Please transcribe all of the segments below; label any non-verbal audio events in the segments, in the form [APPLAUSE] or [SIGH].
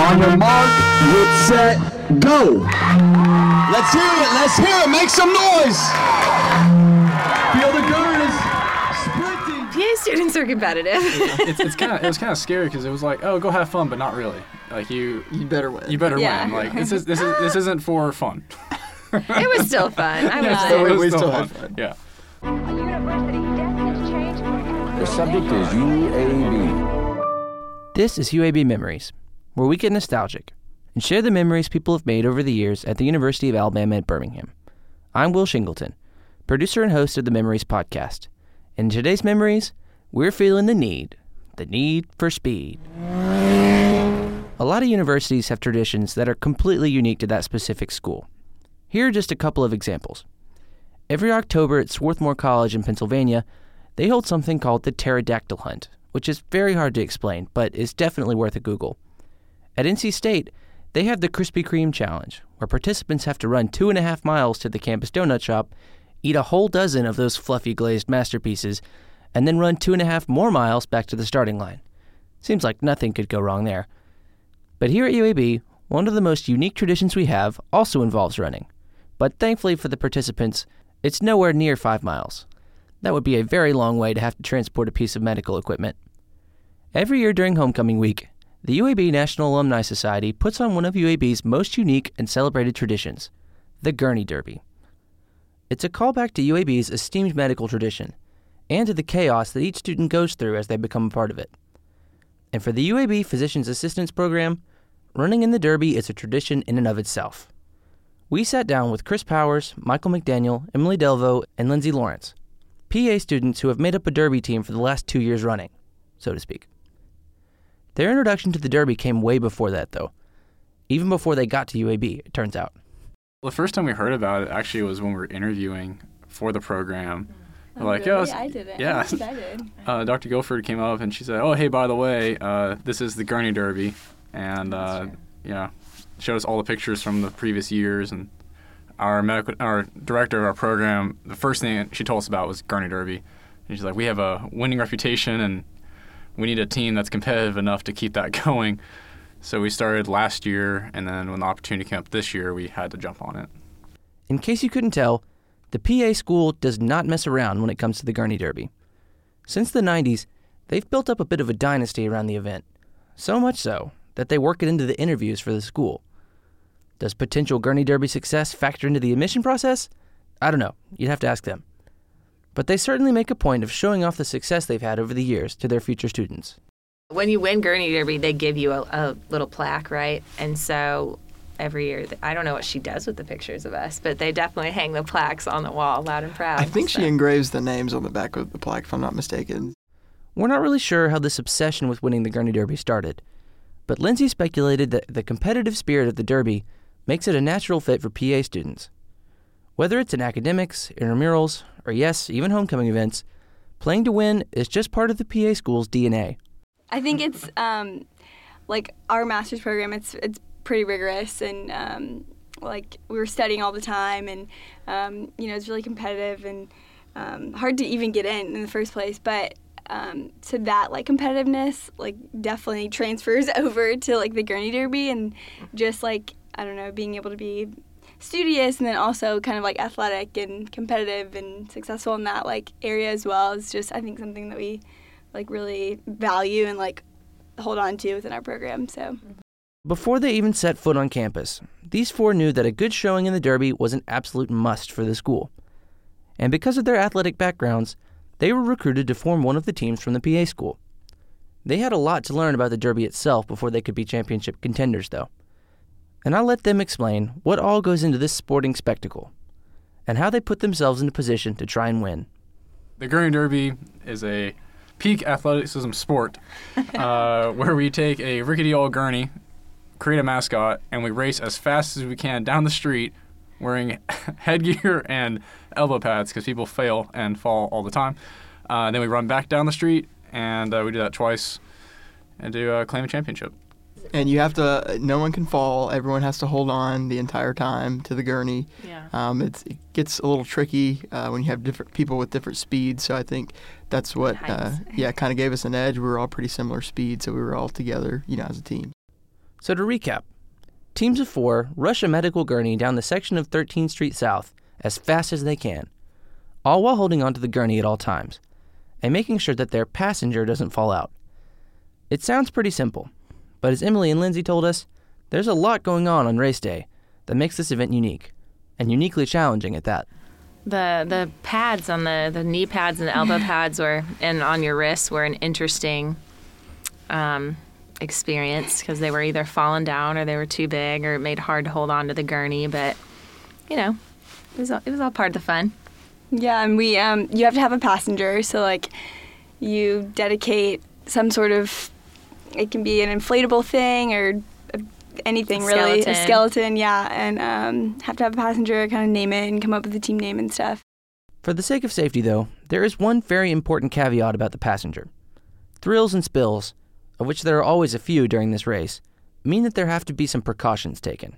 On your mark, get set, go. Let's hear it. Let's hear it. Make some noise. Feel the girls sprinting. [LAUGHS] PA students are competitive. it's, it's kind of it was kind of scary because it was like, oh, go have fun, but not really. Like you, You better win. you better Yeah. win. Like this is this is [LAUGHS] this isn't for fun. it was still fun. I would [LAUGHS] Yeah, say. it was we still still fun. fun. Yeah. University destinies change forever. The subject is UAB. This is UAB Memories, where we get nostalgic and share the memories people have made over the years at the University of Alabama at Birmingham. I'm Will Shingleton, producer and host of the Memories podcast. In today's memories, we're feeling the need, the need for speed. A lot of universities have traditions that are completely unique to that specific school. Here are just a couple of examples. Every October at Swarthmore College in Pennsylvania, they hold something called the pterodactyl hunt, which is very hard to explain, but is definitely worth a Google. At NC State, they have the Krispy Kreme Challenge, where participants have to run two and a half miles to the campus donut shop, eat a whole dozen of those fluffy glazed masterpieces, and then run two and a half more miles back to the starting line. Seems like nothing could go wrong there. But here at UAB, one of the most unique traditions we have also involves running. But thankfully for the participants, it's nowhere near five miles. That would be a very long way to have to transport a piece of medical equipment. Every year during homecoming week, the UAB National Alumni Society puts on one of UAB's most unique and celebrated traditions the Gurney Derby. It's a callback to UAB's esteemed medical tradition and to the chaos that each student goes through as they become a part of it. And for the UAB Physician's Assistance Program, running in the Derby is a tradition in and of itself. We sat down with Chris Powers, Michael McDaniel, Emily Delvo, and Lindsay Lawrence, PA students who have made up a Derby team for the last two years running, so to speak. Their introduction to the Derby came way before that, though. Even before they got to UAB, it turns out. The first time we heard about it actually was when we were interviewing for the program. We're Oh, like, really? yeah, it's- I did it. yeah. I'm excited. [LAUGHS] uh, Dr. Guilford came up and she said, "Oh, hey, by the way, uh, this is the Gurney Derby," and uh, yeah, showed us all the pictures from the previous years. And our medical, our director of our program, the first thing she told us about was Gurney Derby, and she's like, "We have a winning reputation, and we need a team that's competitive enough to keep that [LAUGHS] going." So we started last year, and then when the opportunity came up this year, we had to jump on it. In case you couldn't tell, the PA school does not mess around when it comes to the Gurney Derby. Since the 90s, they've built up a bit of a dynasty around the event. So much so that they work it into the interviews for the school. Does potential Gurney Derby success factor into the admission process? I don't know. You'd have to ask them. But they certainly make a point of showing off the success they've had over the years to their future students. When you win Gurney Derby, they give you a, a little plaque, right? And so every year, I don't know what she does with the pictures of us, but they definitely hang the plaques on the wall, loud and proud. I think so. she engraves the names on the back of the plaque, if I'm not mistaken. We're not really sure how this obsession with winning the Gurney Derby started, but Lindsay speculated that the competitive spirit of the Derby makes it a natural fit for PA students. Whether it's in academics, intramurals, or yes, even homecoming events, playing to win is just part of the PA school's DNA. I think it's um, like our master's program. It's it's pretty rigorous and um, like we were studying all the time, and um, you know it's really competitive and um, hard to even get in in the first place. But um, so that like competitiveness like definitely transfers [LAUGHS] over to like the Gurney Derby and just like I don't know being able to be studious and then also kind of like athletic and competitive and successful in that like area as well is just I think something that we like really value and like hold on to within our program. So Before they even set foot on campus, these four knew that a good showing in the Derby was an absolute must for the school. And because of their athletic backgrounds, they were recruited to form one of the teams from the PA school. They had a lot to learn about the Derby itself before they could be championship contenders, though. And I'll let them explain what all goes into this sporting spectacle and how they put themselves in a position to try and win. The Gurney Derby is a peak athleticism sport [LAUGHS] uh, where we take a rickety old gurney, create a mascot, and we race as fast as we can down the street wearing [LAUGHS] headgear and elbow pads because people fail and fall all the time. Uh, then we run back down the street, and uh, we do that twice and do uh, claim a championship. And you have to. No one can fall. Everyone has to hold on the entire time to the gurney. Yeah. Um, it's, it gets a little tricky uh, when you have different people with different speeds. So I think that's what, uh, yeah, kind of gave us an edge. We were all pretty similar speed, so we were all together, you know, as a team. So to recap, teams of four rush a medical gurney down the section of 13th Street South as fast as they can, all while holding onto the gurney at all times and making sure that their passenger doesn't fall out. It sounds pretty simple, but as Emily and Lindsay told us, there's a lot going on on race day that makes this event unique and uniquely challenging at that. The the pads on the the knee pads and the elbow [LAUGHS] pads were and on your wrists were an interesting um, experience because they were either falling down or they were too big or it made it hard to hold on to the gurney. But you know, it was all, it was all part of the fun. Yeah, and we um, you have to have a passenger, so like you dedicate some sort of it can be an inflatable thing or a, anything really a Skeleton. skeleton, yeah, and um, have to have a passenger, kind of name it and come up with a team name and stuff. For the sake of safety, though, there is one very important caveat about the passenger. Thrills and spills, of which there are always a few during this race, mean that there have to be some precautions taken.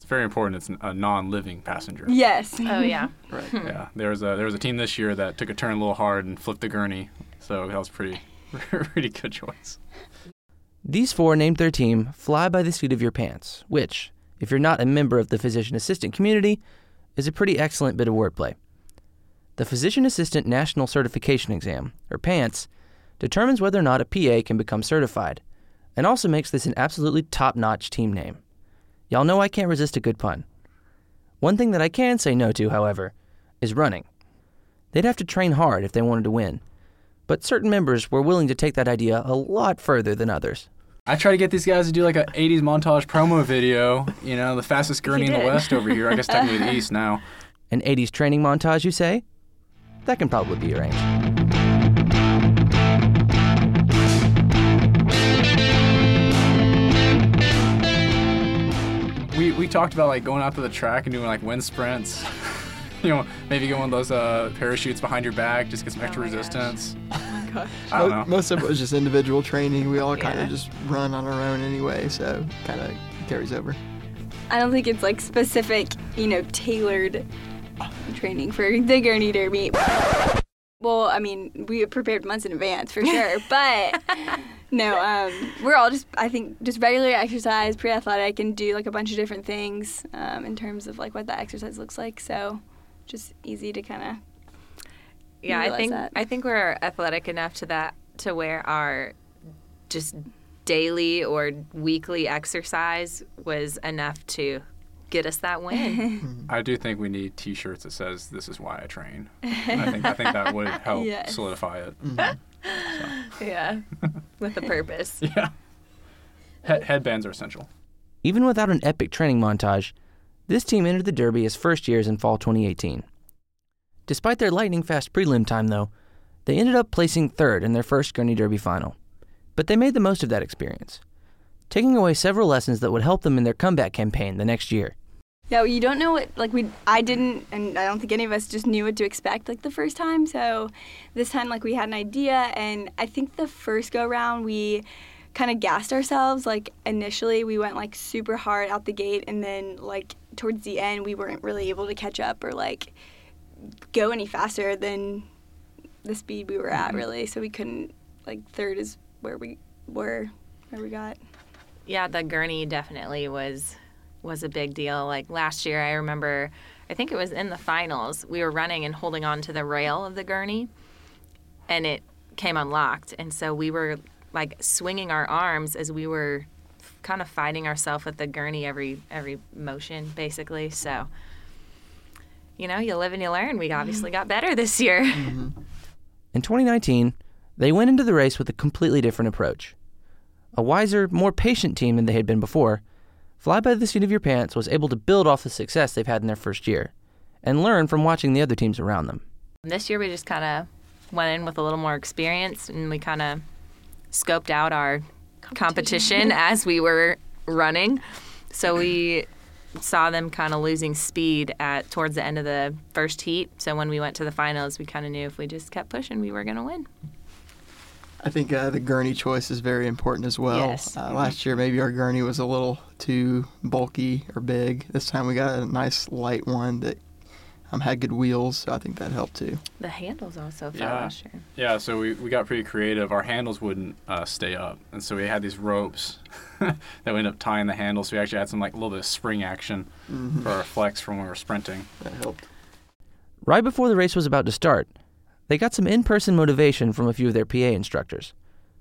It's very important. It's a non-living passenger. Yes. Oh yeah. [LAUGHS] Right. Yeah, there was a there was a team this year that took a turn a little hard and flipped the gurney, so that was pretty [LAUGHS] pretty good choice. These four named their team Fly by the Seat of Your Pants, which, if you're not a member of the physician assistant community, is a pretty excellent bit of wordplay. The Physician Assistant National Certification Exam, or PANCE, determines whether or not a PA can become certified, and also makes this an absolutely top notch team name. Y'all know I can't resist a good pun. One thing that I can say no to, however, is running. They'd have to train hard if they wanted to win, but certain members were willing to take that idea a lot further than others. I try to get these guys to do like an 80s montage promo video. You know, the fastest gurney in the. West over here. I guess technically the [LAUGHS] East now. An 80s training montage, you say? That can probably be arranged. We we talked about like going out to the track and doing like wind sprints. [LAUGHS] you know, maybe get one of those uh, parachutes behind your back, just get some extra my gosh. I don't know. Most of it was just individual training. We all kind Yeah. of just run on our own anyway, so kind of carries over. I don't think it's like specific, you know, tailored training for the gurney derby. Well, I mean, we prepared months in advance for sure, [LAUGHS] but no, um, we're all just, I think, just regular exercise, pre-athletic, and do like a bunch of different things um, in terms of like what that exercise looks like. So, just easy to kind of Yeah, I think that. I think we're athletic enough to that to where our just daily or weekly exercise was enough to get us that win. [LAUGHS] [LAUGHS] I do think we need T-shirts that says "This is why I train." I think I think that would [LAUGHS] help Yes. solidify it. Mm-hmm. yeah, with a purpose. Yeah. He- headbands are essential. Even without an epic training montage, this team entered the Derby as first years in fall 2018. Despite their lightning fast prelim time, though, they ended up placing third in their first Gurney Derby final. But they made the most of that experience, taking away several lessons that would help them in their comeback campaign the next year. Yeah, you don't know what like we I didn't and I don't think any of us just knew what to expect like the first time. So this time like we had an idea and I think the first go round we kind of gassed ourselves like initially we went like super hard out the gate and then like towards the end we weren't really able to catch up or like go any faster than the speed we were at mm-hmm. really. So we couldn't like third is where we were where we got. Yeah, the gurney definitely was was a big deal. Like last year, I remember, I think it was in the finals, we were running and holding on to the rail of the gurney, and it came unlocked, and so we were like swinging our arms as we were kind of fighting ourselves with the gurney every every motion, basically. So. You know, you live and you learn. We obviously mm-hmm. got better this year. Mm-hmm. In 2019, they went into the race with a completely different approach. A wiser, more patient team than they had been before, Fly by the Seat of Your Pants was able to build off the success they've had in their first year and learn from watching the other teams around them. This year we just kind of went in with a little more experience and we kind of scoped out our competition as we were running. So we saw them kind of losing speed at towards the end of the first heat. So when we went to the finals, we kind of knew if we just kept pushing, we were going to win. I think uh, the gurney choice is very important as well. Yes. Uh, last year, maybe our gurney was a little too bulky or big. This time, we got a nice light one that um, had good wheels, so I think that helped too. The handles also fell Yeah. last year. Yeah, so we, we got pretty creative. Our handles wouldn't uh, stay up, and so we had these ropes [LAUGHS] that we ended up tying the handles. So we actually had some like a little bit of spring action for our flex from when we were sprinting. That helped. Right before the race was about to start, they got some in person motivation from a few of their PA instructors,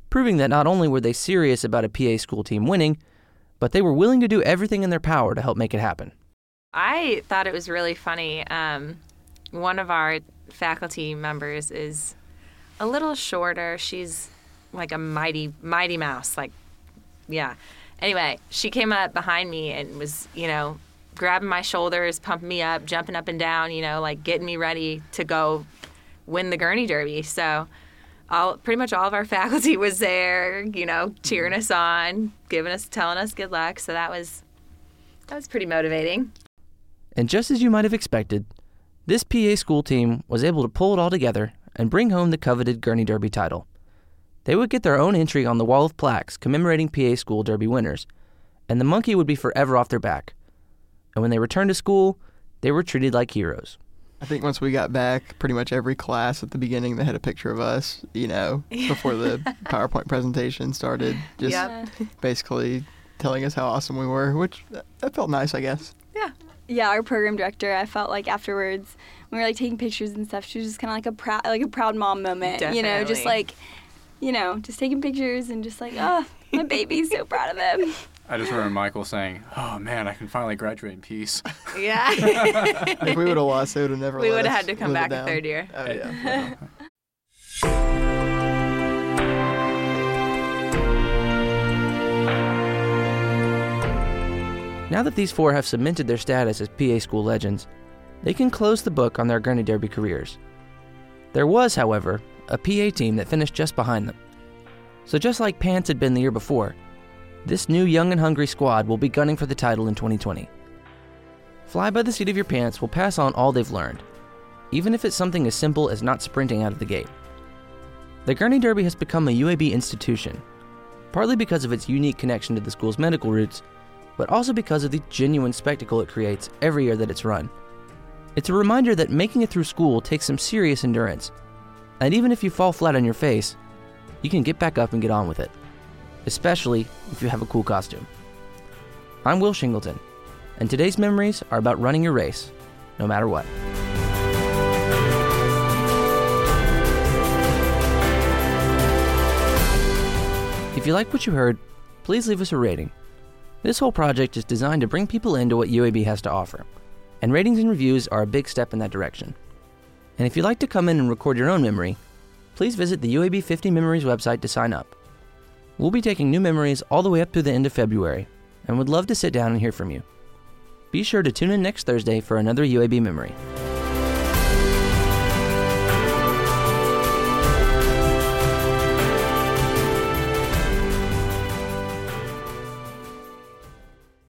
proving that not only were they serious about a PA school team winning, but they were willing to do everything in their power to help make it happen. I thought it was really funny. Um, one of our faculty members is a little shorter. She's like a mighty, mighty mouse. Like, yeah. Anyway, she came up behind me and was, you know, grabbing my shoulders, pumping me up, jumping up and down, you know, like getting me ready to go win the Gurney Derby. So, all pretty much all of our [LAUGHS] faculty was there, you know, cheering us on, giving us, telling us good luck. So that was that was pretty motivating. And just as you might have expected, this PA school team was able to pull it all together and bring home the coveted Gurney Derby title. They would get their own entry on the wall of plaques commemorating PA school Derby winners, and the monkey would be forever off their back. And when they returned to school, they were treated like heroes. I think once we got back, pretty much every class at the beginning they had a picture of us, you know, [LAUGHS] before the PowerPoint presentation started, just Yep. basically telling us how awesome we were, which that- that felt nice, I guess. Yeah, our program director, I felt like afterwards when we were like taking pictures and stuff, she was just kind of like a proud, like a proud mom moment. You know, just like, you know, just taking pictures and just like, oh, my baby's so proud of him. [LAUGHS] I just remember Michael saying, "Oh man, I can finally graduate in peace." Yeah. [LAUGHS] If we would have lost, they would have never. we would have had to come back a third year. Oh yeah. Now that these four have cemented their status as PA school legends, they can close the book on their Gurney Derby careers. There was, however, a PA team that finished just behind them. So just like Pants had been the year before, this new young and hungry squad will be gunning for the title in 2020. Fly by the seat of your pants will pass on all they've learned, even if it's something as simple as not sprinting out of the gate. The Gurney Derby has become a UAB institution, partly because of its unique connection to the school's medical roots, but also because of the genuine spectacle it creates every year that it's run. It's a reminder that making it through school takes some serious endurance, and even if you fall flat on your face, you can get back up and get on with it, especially if you have a cool costume. I'm Will Shingleton, and today's memories are about running your race, no matter what. If you like what you heard, please leave us a rating. This whole project is designed to bring people into what UAB has to offer, and ratings and reviews are a big step in that direction. And if you'd like to come in and record your own memory, please visit the UAB 50 Memories website to sign up. We'll be taking new memories all the way up through the end of February, and would love to sit down and hear from you. Be sure to tune in next Thursday for another UAB memory.